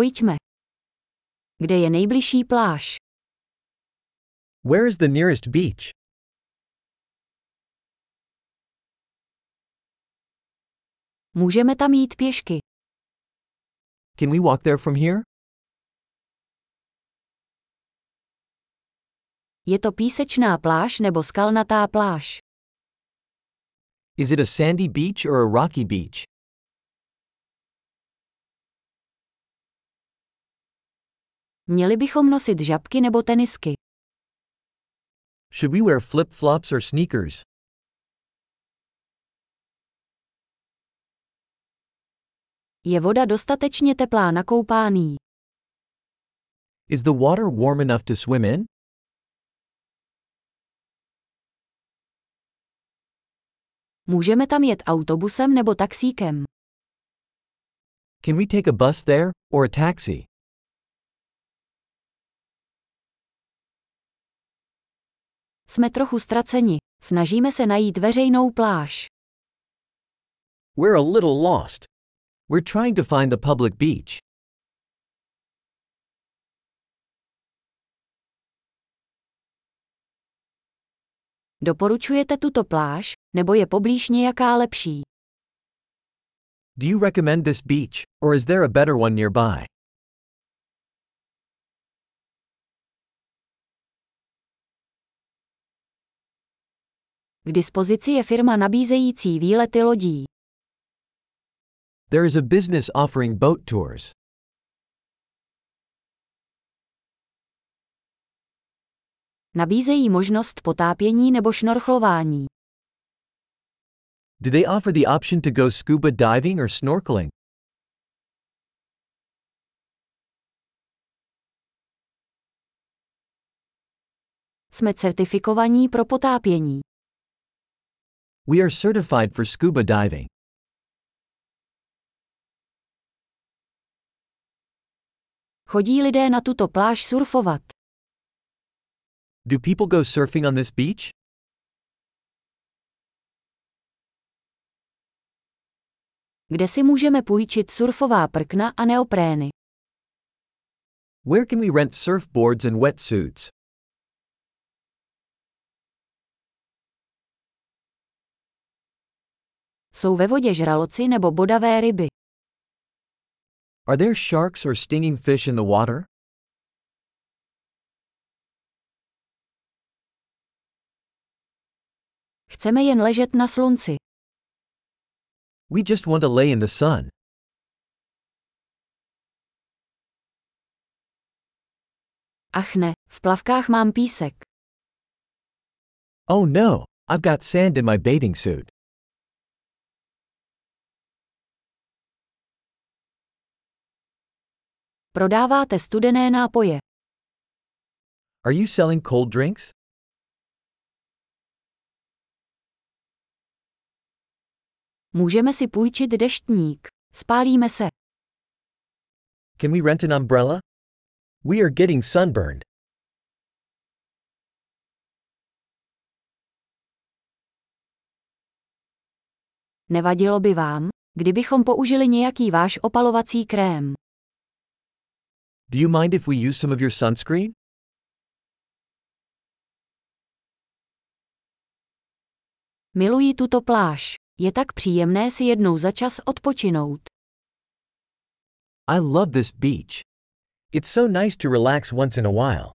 Pojďme. Kde je nejbližší pláž? Where is the nearest beach? Můžeme tam jít pěšky. Can we walk there from here? Je to písečná pláž nebo skalnatá pláž? Is it a sandy beach or a rocky beach? Měli bychom nosit žabky nebo tenisky. Should we wear flip flops or sneakers? Je voda dostatečně teplá na koupání? Is the water warm enough to swim in? Můžeme tam jet autobusem nebo taxíkem. Can we take a bus there, or a taxi? Jsme trochu ztraceni. Snažíme se najít veřejnou pláž. We're a little lost. We're trying to find the public beach. Doporučujete tuto pláž, nebo je poblíž nějaká lepší? Do you recommend this beach, or is there a better one nearby? K dispozici je firma nabízející výlety lodí. There is a business offering boat tours. Nabízejí možnost potápění nebo šnorchlování. Do they offer the option to go scuba diving or snorkeling? Jsme certifikovaní pro potápění. We are certified for scuba diving. Chodí lidé na tuto pláž surfovat. Do people go surfing on this beach? Kde si můžeme půjčit surfová prkna a neoprény? Where can we rent surfboards and wetsuits? Jsou ve vodě žraloci nebo bodavé ryby? Are there sharks or stinging fish in the water? Chceme jen ležet na slunci. We just want to lay in the sun. Ach ne, v plavkách mám písek. Oh no, I've got sand in my bathing suit. Prodáváte studené nápoje. Are you selling cold drinks? Můžeme si půjčit deštník. Spálíme se. Can we rent an umbrella? We are getting sunburned. Nevadilo by vám, kdybychom použili nějaký váš opalovací krém. Do you mind if we use some of your sunscreen? Miluji tuto pláž. Je tak příjemné si jednou za čas odpočinout. I love this beach. It's so nice to relax once in a while.